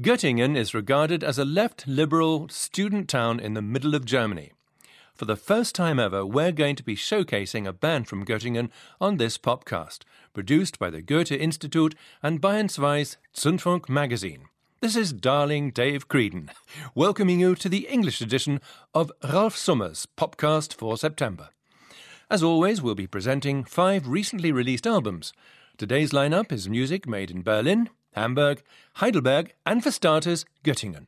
Göttingen is regarded as a left liberal student town in the middle of Germany. For the first time ever, we're going to be showcasing a band from Göttingen on this podcast, produced by the Goethe Institute and Bayern 2's Zündfunk magazine. This is darling Dave Creedon, welcoming you to the English edition of Ralf Summer's Popcast for September. As always, we'll be presenting five recently released albums. Today's lineup is music made in Berlin, Hamburg, Heidelberg, and for starters, Göttingen.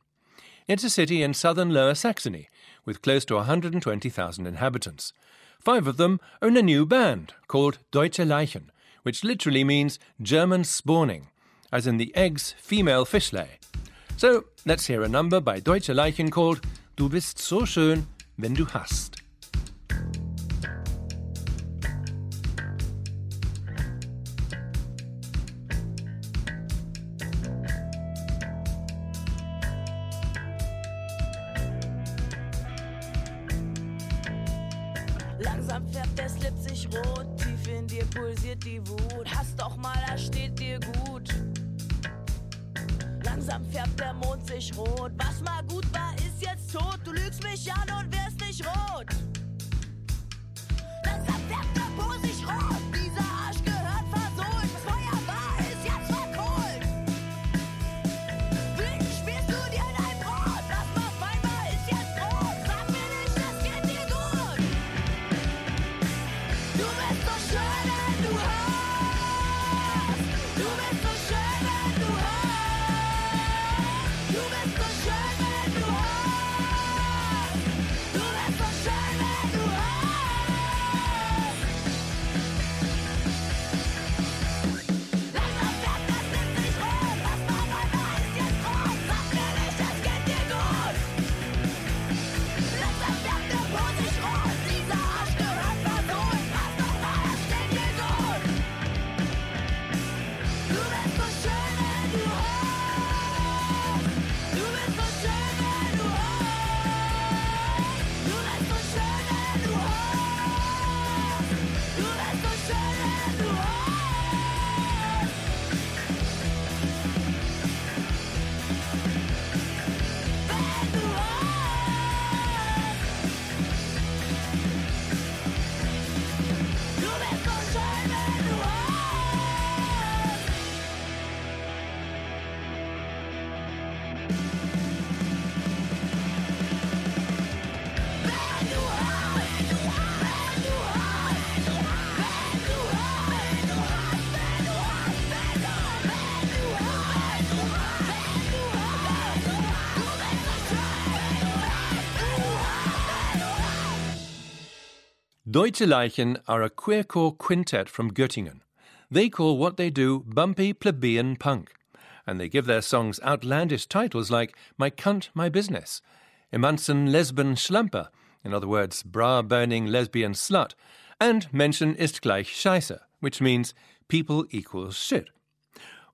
It's a city in southern Lower Saxony, with close to 120,000 inhabitants. Five of them own a new band called Deutsche Laichen, which literally means German spawning, as in the eggs female fish lay. So let's hear a number by Deutsche Laichen called Du bist so schön, wenn du hast. Langsam färbt der Slip sich rot, tief in dir pulsiert die Wut. Hast doch mal, das steht dir gut. Langsam färbt der Mond sich rot. Was mal gut war, ist jetzt tot. Du lügst mich an und wirst nicht rot. Deutsche Laichen are a queercore quintet from Göttingen. They call what they do bumpy plebeian punk, and they give their songs outlandish titles like My Cunt, My Business, Emanzen Lesben Schlamper, in other words, bra burning lesbian slut, and Menschen ist gleich Scheiße, which means people equals shit.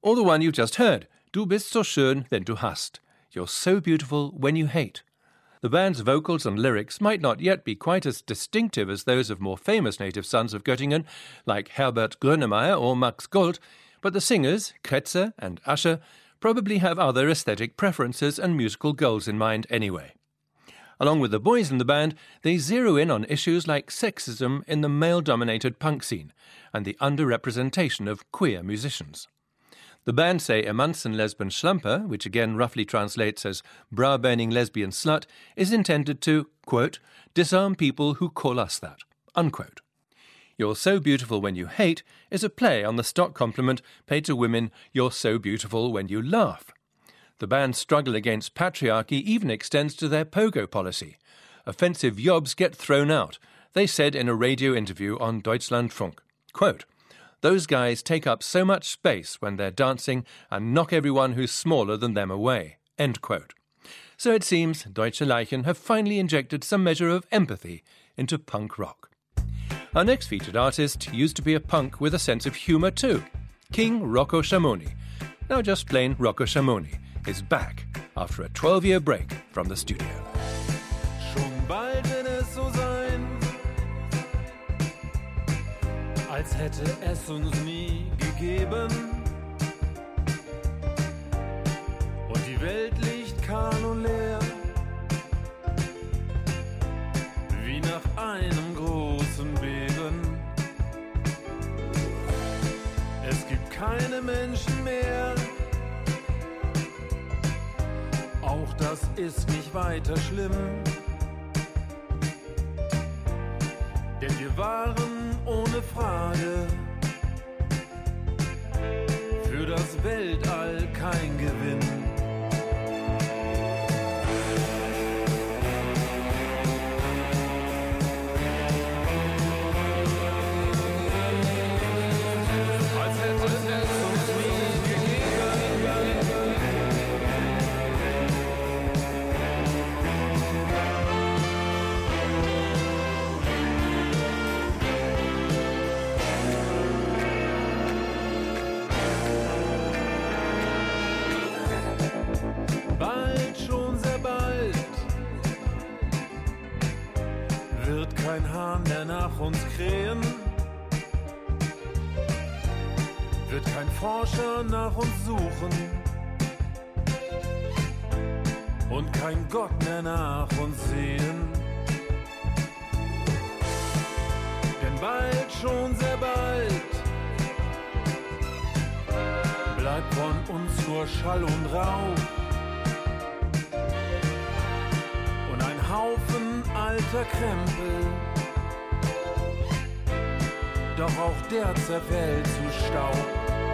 Or the one you've just heard, Du bist so schön, wenn du hast. You're so beautiful when you hate. The band's vocals and lyrics might not yet be quite as distinctive as those of more famous native sons of Göttingen, like Herbert Grönemeyer or Max Goldt, but the singers, Kretzer and Ascher, probably have other aesthetic preferences and musical goals in mind anyway. Along with the boys in the band, they zero in on issues like sexism in the male dominated punk scene and the underrepresentation of queer musicians. The band say Emanzen Lesben Schlamper, which again roughly translates as bra burning lesbian slut, is intended to, quote, disarm people who call us that, unquote. You're so beautiful when you hate is a play on the stock compliment paid to women, you're so beautiful when you laugh. The band's struggle against patriarchy even extends to their pogo policy. Offensive yobs get thrown out, they said in a radio interview on Deutschlandfunk. Quote, those guys take up so much space when they're dancing and knock everyone who's smaller than them away. End quote. So it seems Deutsche Laichen have finally injected some measure of empathy into punk rock. Our next featured artist used to be a punk with a sense of humour too. King Rocko Schamoni. Now just plain Rocko Schamoni is back after a 12 year break from the studio. Schon bald wird es so sein, als hätte es uns nie gegeben. Und die Welt liegt kahl und leer, keine Menschen mehr, auch das ist nicht weiter schlimm. Denn wir waren ohne Frage für das Weltall kein Gewinn. Nach uns krähen, wird kein Forscher nach uns suchen und kein Gott mehr nach uns sehen. Denn bald, schon sehr bald, bleibt von uns nur Schall und Rauch. und ein Haufen alter Krempel. Doch auch der zerfällt zu Staub.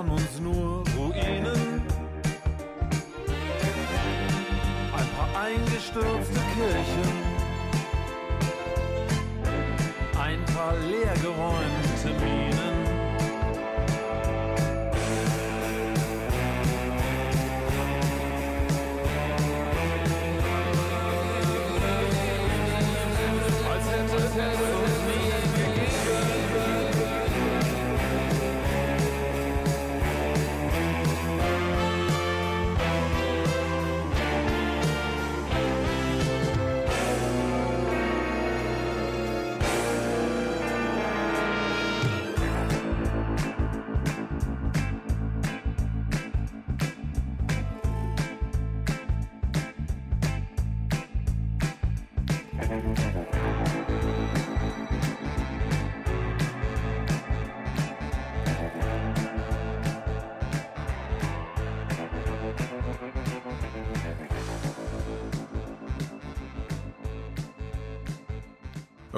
on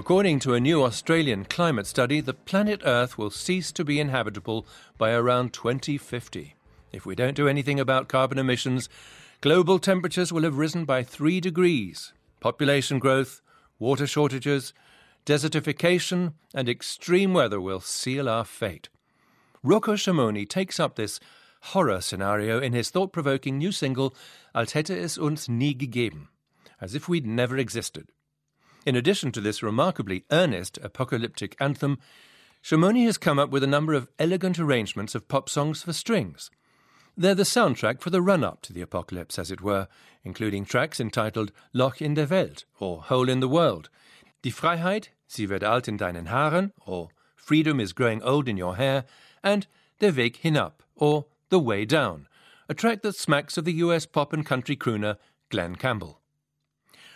According to a new Australian climate study, the planet Earth will cease to be inhabitable by around 2050. If we don't do anything about carbon emissions, global temperatures will have risen by 3 degrees. Population growth, water shortages, desertification, and extreme weather will seal our fate. Rocko Schamoni takes up this horror scenario in his thought provoking new single Als hätte es uns nie gegeben, as if we'd never existed. In addition to this remarkably earnest apocalyptic anthem, Schamoni has come up with a number of elegant arrangements of pop songs for strings. They're the soundtrack for the run up to the apocalypse, as it were, including tracks entitled Loch in der Welt or Hole in the World, Die Freiheit, sie wird alt in deinen Haaren or Freedom is growing old in your hair, and Der Weg hinab or The Way Down, a track that smacks of the US pop and country crooner Glen Campbell.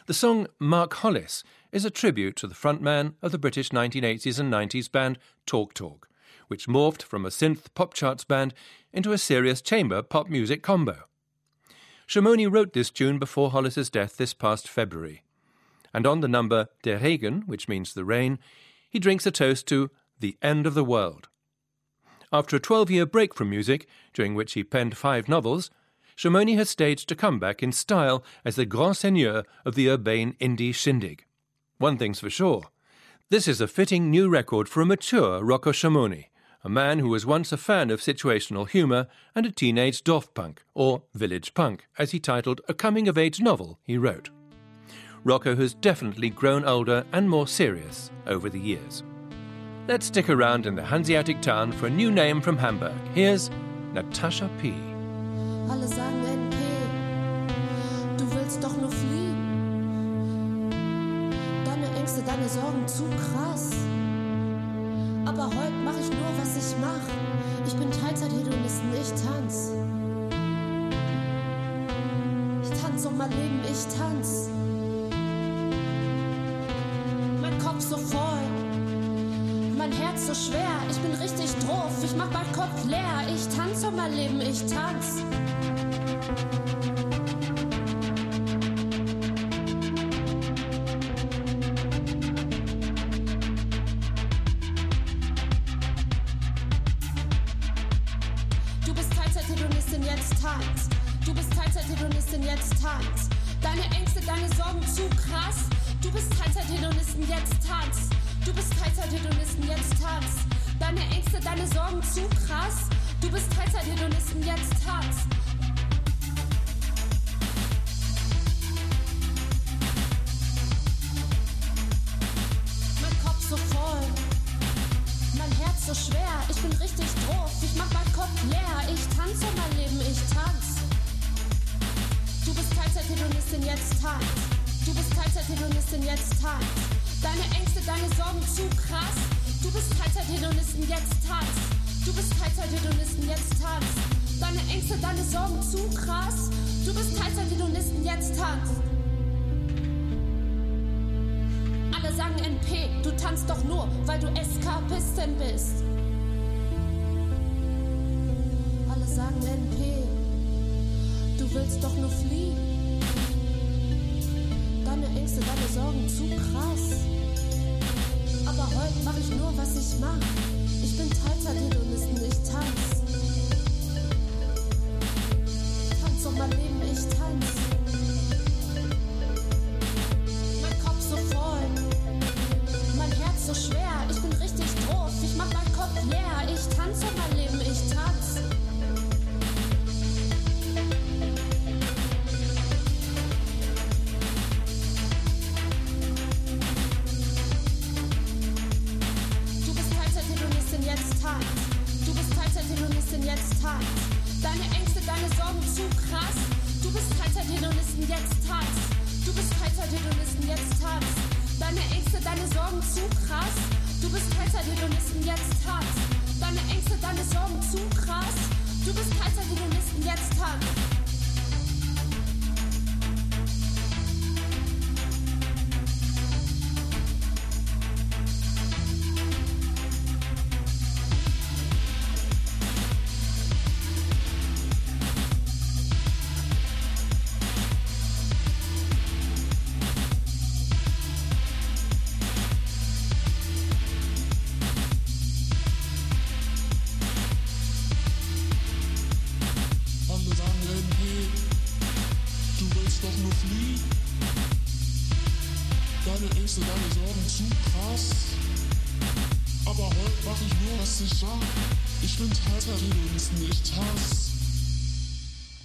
The song Mark Hollis is a tribute to the frontman of the British 1980s and 90s band Talk Talk, which morphed from a synth pop charts band into a serious chamber pop music combo. Schamoni wrote this tune before Hollis's death this past February. And on the number Der Regen, which means the rain, he drinks a toast to the end of the world. After a 12 year break from music, during which he penned five novels, Schamoni has staged a comeback in style as the grand seigneur of the urbane indie shindig. One thing's for sure this is a fitting new record for a mature Rocko Schamoni, a man who was once a fan of situational humour and a teenage Dorf punk, or village punk, as he titled a coming of age novel he wrote. Rocko has definitely grown older and more serious over the years. Let's stick around in the Hanseatic town for a new name from Hamburg. Here's Natasha P. Alle sagen NP, du willst doch nur fliegen. Deine Ängste, deine Sorgen zu krass. Aber heute mach ich nur, was ich mach. Ich bin Teilzeit-Hedonisten, ich tanz. Ich tanz um mein Leben, ich tanz. Mein Kopf so voll, mein Herz so schwer. Ich bin richtig drauf, ich mach meinen Kopf leer. Ich tanz um mein Leben, ich tanz. Du bist Teilzeit-Hedonistin, jetzt tanz. Mein Kopf so voll, mein Herz so schwer. Ich bin richtig drauf, ich mach meinen Kopf leer. Ich tanze mein Leben, ich tanz. Du bist Teilzeit-Hedonistin, jetzt tanz. Du bist Teilzeit-Hedonistin, jetzt tanz. Deine Ängste, deine Sorgen zu krass. Du bist Teilzeit-Hedonistin, jetzt tanz. Du bist Teilzeit-Hedonistin, jetzt tanz. Deine Ängste, deine Sorgen zu krass. Du bist Teilzeit-Hedonistin, jetzt tanz. Alle sagen NP, du tanzt doch nur, weil du Eskapistin bist. Alle sagen NP, du willst doch nur fliehen. Deine Ängste, deine Sorgen zu krass. Aber heute mach ich nur, was ich mach. Bin Teilzeit-Hedonisten, ich tanz. Tanz um mein Leben, ich tanz.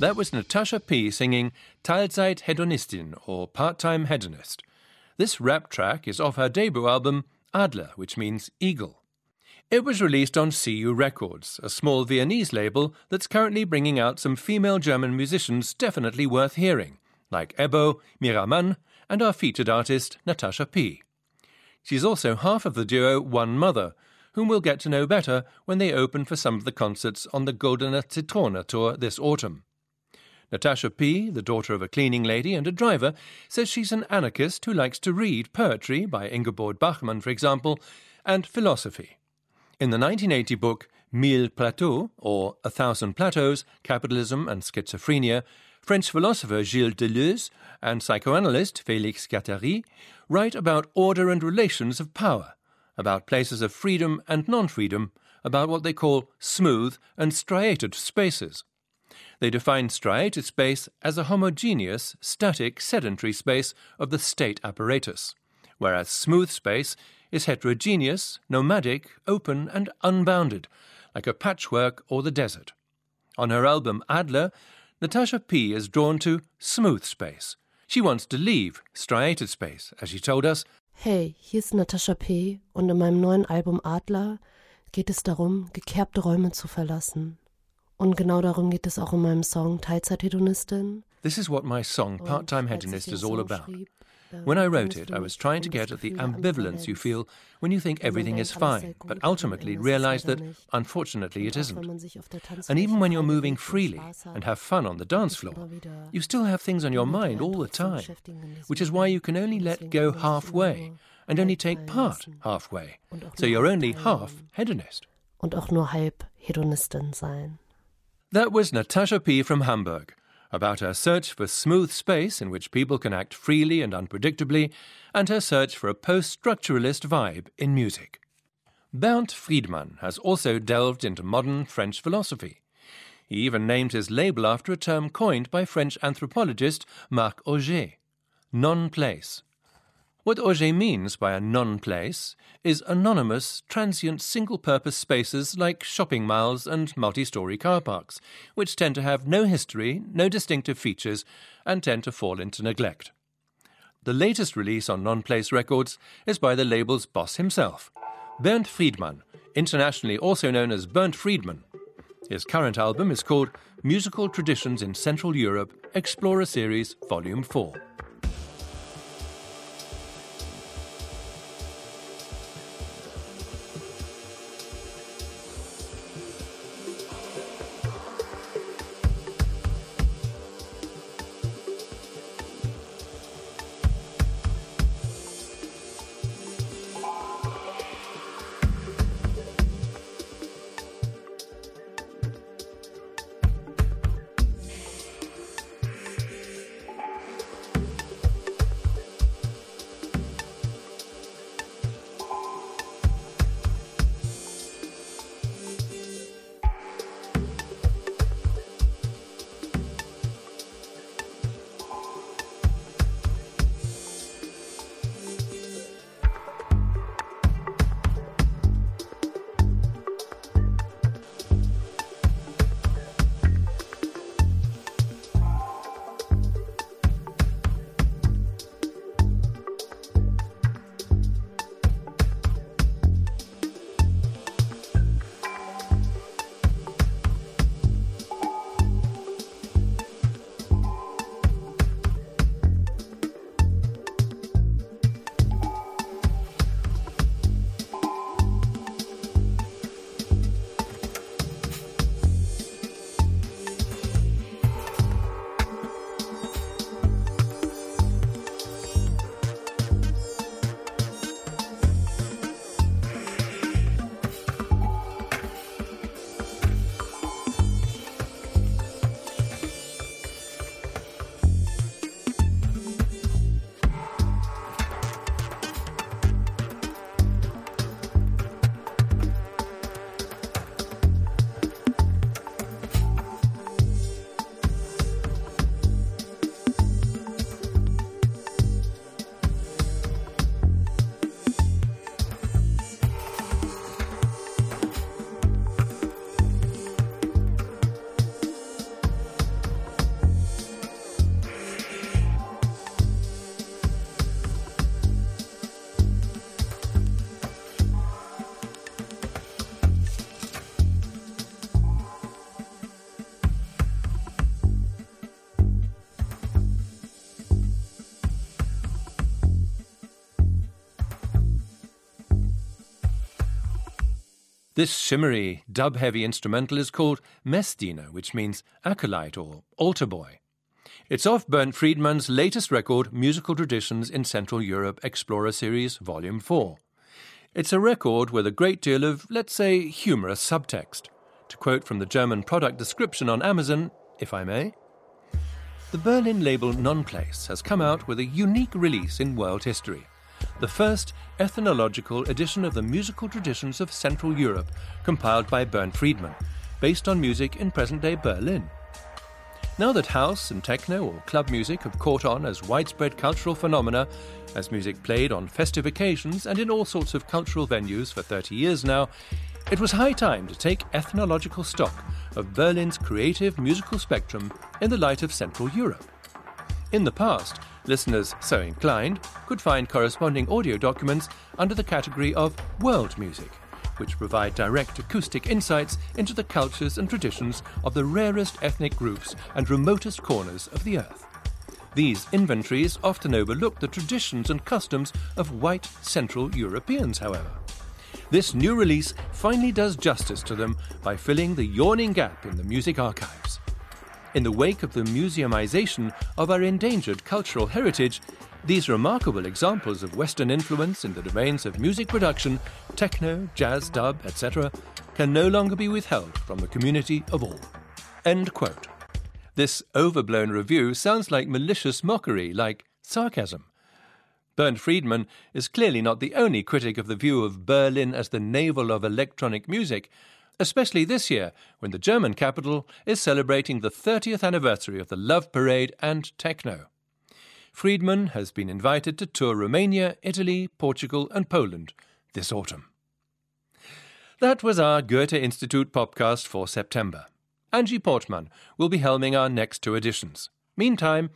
That was Natasha P. singing Teilzeit Hedonistin or Part Time Hedonist. This rap track is off her debut album Adler, which means eagle. It was released on CU Records, a small Viennese label that's currently bringing out some female German musicians definitely worth hearing, like Ebow, Miraman, and our featured artist Natasha P. She's also half of the duo One Mother, whom we'll get to know better when they open for some of the concerts on the Goldene Zitrone tour this autumn. Natasha P., the daughter of a cleaning lady and a driver, says she's an anarchist who likes to read poetry by Ingeborg Bachmann, for example, and philosophy. In the 1980 book Mille Plateaux, or A Thousand Plateaus Capitalism and Schizophrenia, French philosopher Gilles Deleuze and psychoanalyst Félix Guattari write about order and relations of power, about places of freedom and non freedom, about what they call smooth and striated spaces. They define striated space as a homogeneous, static, sedentary space of the state apparatus, whereas smooth space is heterogeneous, nomadic, open, and unbounded, like a patchwork or the desert. On her album Adler, Natasha P. is drawn to smooth space. She wants to leave striated space, as she told us, Hey, hier ist Natascha P. und in meinem neuen Album Adler geht es darum, gekerbte Räume zu verlassen. Und genau darum geht es auch in meinem Song Teilzeithedonistin. This is what my song Part Time Hedonist is all about. When I wrote it, I was trying to get at the ambivalence you feel when you think everything is fine, but ultimately dann ist es realize that, unfortunately, it isn't. wenn man sich auf der And even when you're moving freely and have fun on the dance floor, you still have things on your mind all the time, beschäftigen in diesem which is why you can only let go kann man sich immer halfway and only take part halfway. So you're only half hedonist. Und auch nur halb Hedonistin sein. That was Natasha P. from Hamburg about her search for smooth space in which people can act freely and unpredictably, and her search for a post structuralist vibe in music. Bernd Friedmann has also delved into modern French philosophy. He even named his label after a term coined by French anthropologist Marc Augé non place. What Augé means by a non place is anonymous, transient, single purpose spaces like shopping malls and multi story car parks, which tend to have no history, no distinctive features, and tend to fall into neglect. The latest release on Non Place Records is by the label's boss himself, Bernd Friedmann, internationally also known as Burnt Friedman. His current album is called Musical Traditions in Central Europe Explorer Series Volume 4. This shimmery, dub heavy instrumental is called Messdiener, which means acolyte or altar boy. It's off Bernd Friedman's latest record, Musical Traditions in Central Europe Explorer Series, Volume 4. It's a record with a great deal of, let's say, humorous subtext. To quote from the German product description on Amazon, if I may. the Berlin label Nonplace has come out with a unique release in world history. The first ethnological edition of the musical traditions of Central Europe, compiled by Bernd Friedman, based on music in present day Berlin. Now that house and techno or club music have caught on as widespread cultural phenomena, as music played on festive occasions and in all sorts of cultural venues for 30 years now, it was high time to take ethnological stock of Berlin's creative musical spectrum in the light of Central Europe. In the past, listeners so inclined could find corresponding audio documents under the category of world music, which provide direct acoustic insights into the cultures and traditions of the rarest ethnic groups and remotest corners of the earth. These inventories often overlook the traditions and customs of white Central Europeans, however. This new release finally does justice to them by filling the yawning gap in the music archives. In the wake of the museumization of our endangered cultural heritage, these remarkable examples of Western influence in the domains of music production, techno, jazz, dub, etc., can no longer be withheld from the community of all. End quote. This overblown review sounds like malicious mockery, like sarcasm. Bernd Friedman is clearly not the only critic of the view of Berlin as the navel of electronic music, especially this year when the German capital is celebrating the 30th anniversary of the Love Parade and techno. Friedman has been invited to tour Romania, Italy, Portugal, and Poland this autumn. That was our Goethe Institute podcast for September. Angie Portman will be helming our next two editions. Meantime,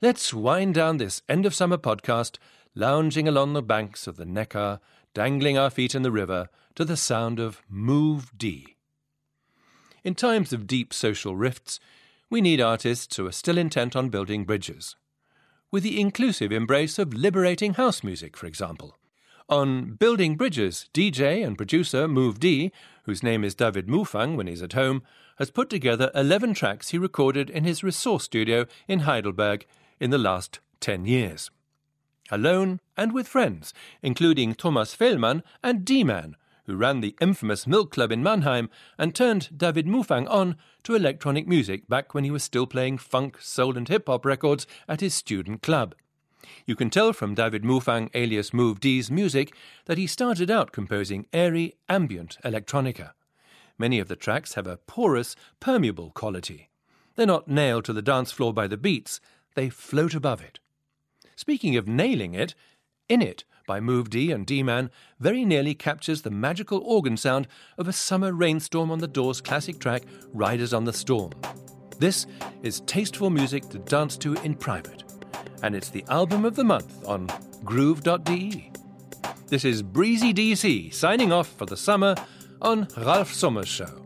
let's wind down this end of summer podcast, lounging along the banks of the Neckar, dangling our feet in the river to the sound of Move D. In times of deep social rifts, we need artists who are still intent on building bridges. With the inclusive embrace of liberating house music, for example. On Building Bridges, DJ and producer Move D, whose name is David Moufang when he's at home, has put together 11 tracks he recorded in his resource studio in Heidelberg in the last 10 years. Alone and with friends, including Thomas Fehlmann and D-Man, who ran the infamous Milk Club in Mannheim and turned David Moufang on to electronic music back when he was still playing funk, soul, and hip hop records at his student club. You can tell from David Moufang alias Move D's music that he started out composing airy, ambient electronica. Many of the tracks have a porous, permeable quality. They're not nailed to the dance floor by the beats, they float above it. Speaking of nailing it, In It by Move D and D Man very nearly captures the magical organ sound of a summer rainstorm on the Doors' classic track Riders on the Storm. This is tasteful music to dance to in private, and it's the album of the month on groove.de. This is Breezy DC signing off for the summer on Ralf Summer's show.